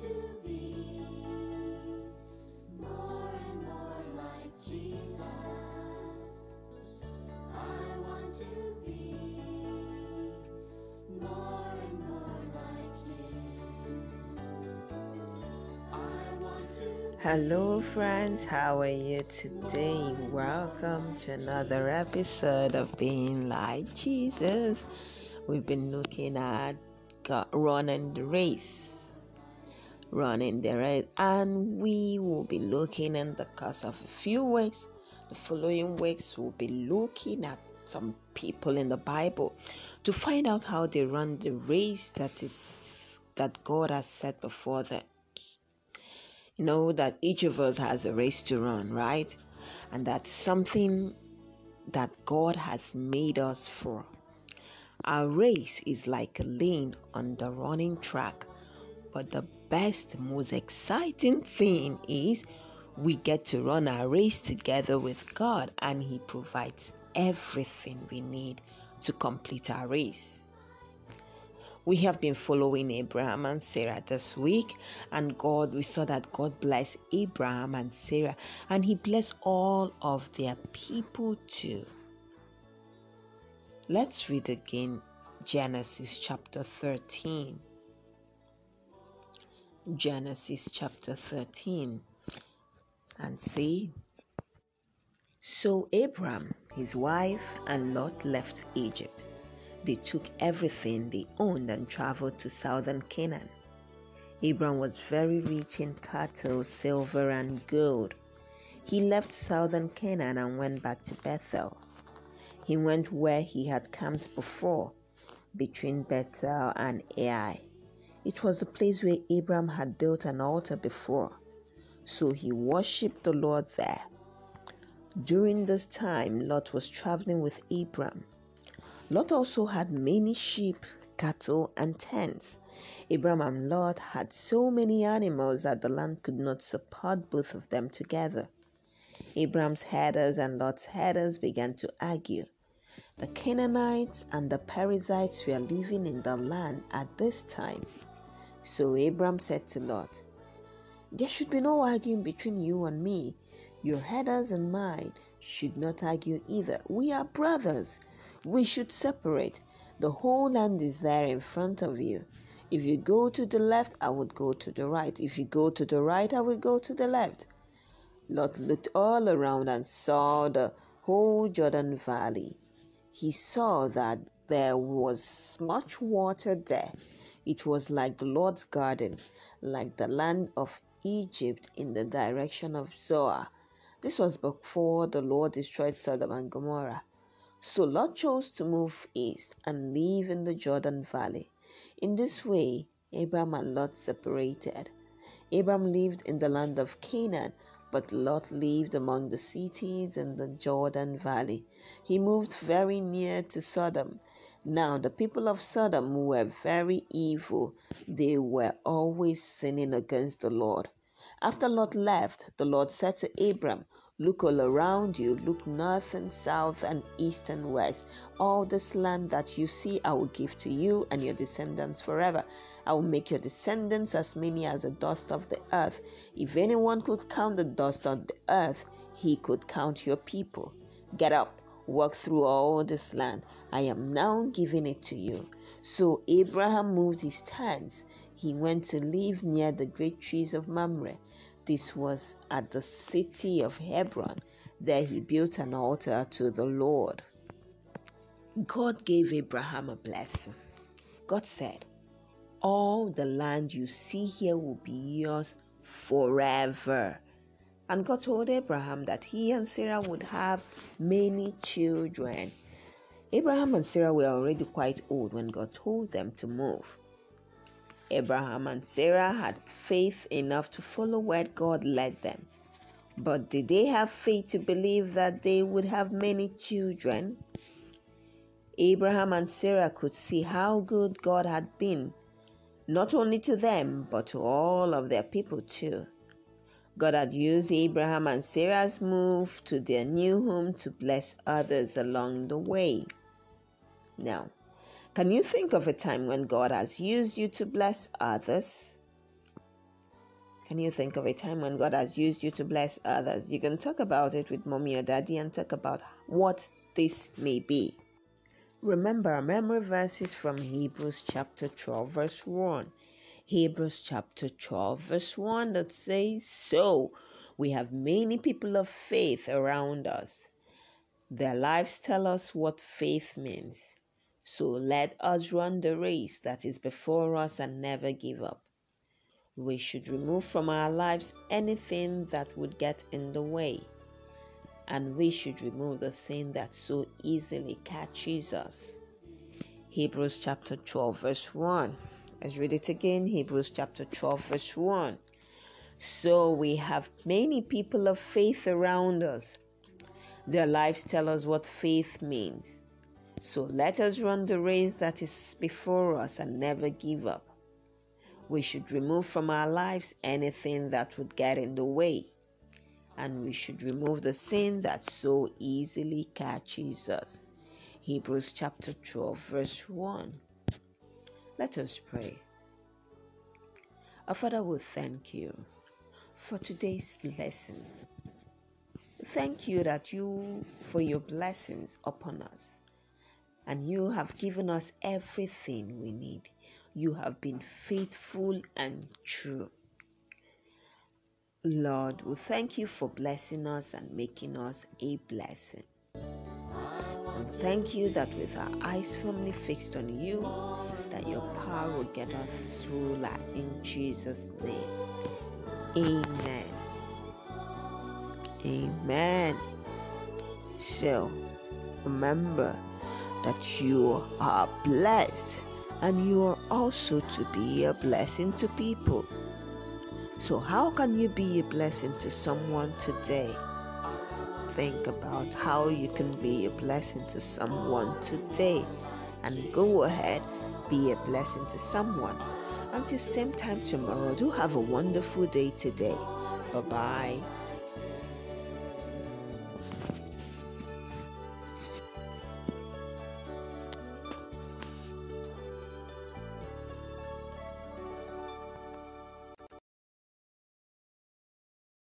to be more and more like Jesus. I want to be more and more like Him. I want to. Hello, friends. How are you today? Welcome to another episode of Being Like Jesus. We've been looking at God, running the race, running the race, and we will be looking in the course of a few weeks. The following weeks, we'll be looking at some people in the Bible to find out how they run the race that is that God has set before them You know that each of us has a race to run, right? And that's something that God has made us for. Our race is like a lane on the running track, but the best, most exciting thing is we get to run our race together with God, and He provides everything we need to complete our race. We have been following Abraham and Sarah this week, and God, we saw that God blessed Abraham and Sarah, and He blessed all of their people too. Let's read again Genesis chapter 13. Genesis chapter 13 and see. So Abram, his wife, and Lot left Egypt they took everything they owned and traveled to southern Canaan. Abram was very rich in cattle, silver, and gold. He left southern Canaan and went back to Bethel. He went where he had camped before, between Bethel and Ai. It was the place where Abram had built an altar before, so he worshipped the Lord there. During this time, Lot was traveling with Abram. Lot also had many sheep, cattle, and tents. Abraham and Lot had so many animals that the land could not support both of them together. Abraham's herders and Lot's herders began to argue. The Canaanites and the Perizzites were living in the land at this time. So Abram said to Lot, There should be no arguing between you and me. Your herders and mine should not argue either. We are brothers we should separate. The whole land is there in front of you. If you go to the left, I would go to the right. If you go to the right, I will go to the left. Lot looked all around and saw the whole Jordan Valley. He saw that there was much water there. It was like the Lord's garden, like the land of Egypt in the direction of Zoar. This was before the Lord destroyed Sodom and Gomorrah. So Lot chose to move east and live in the Jordan Valley. In this way, Abram and Lot separated. Abram lived in the land of Canaan, but Lot lived among the cities in the Jordan Valley. He moved very near to Sodom. Now, the people of Sodom were very evil. They were always sinning against the Lord. After Lot left, the Lord said to Abram, Look all around you, look north and south and east and west. All this land that you see, I will give to you and your descendants forever. I will make your descendants as many as the dust of the earth. If anyone could count the dust of the earth, he could count your people. Get up, walk through all this land. I am now giving it to you. So Abraham moved his tents. He went to live near the great trees of Mamre. This was at the city of Hebron. There he built an altar to the Lord. God gave Abraham a blessing. God said, All the land you see here will be yours forever. And God told Abraham that he and Sarah would have many children. Abraham and Sarah were already quite old when God told them to move. Abraham and Sarah had faith enough to follow where God led them. But did they have faith to believe that they would have many children? Abraham and Sarah could see how good God had been, not only to them, but to all of their people too. God had used Abraham and Sarah's move to their new home to bless others along the way. Now, can you think of a time when God has used you to bless others? Can you think of a time when God has used you to bless others? You can talk about it with mommy or daddy and talk about what this may be. Remember, our memory verse is from Hebrews chapter 12, verse 1. Hebrews chapter 12, verse 1 that says, So we have many people of faith around us. Their lives tell us what faith means. So let us run the race that is before us and never give up. We should remove from our lives anything that would get in the way and we should remove the sin that so easily catches us. Hebrews chapter 12, verse 1. Let's read it again. Hebrews chapter 12, verse 1. So we have many people of faith around us. Their lives tell us what faith means. So let us run the race that is before us and never give up. We should remove from our lives anything that would get in the way and we should remove the sin that so easily catches us. Hebrews chapter 12, verse 1. Let us pray. Our Father, we thank you for today's lesson. Thank you that you for your blessings upon us. And you have given us everything we need. You have been faithful and true. Lord, we thank you for blessing us and making us a blessing. And thank you that with our eyes firmly fixed on you, that your power will get us through that in Jesus' name. Amen. Amen. So remember that you are blessed and you are also to be a blessing to people. So, how can you be a blessing to someone today? Think about how you can be a blessing to someone today and go ahead, be a blessing to someone. Until same time tomorrow, do have a wonderful day today. Bye bye.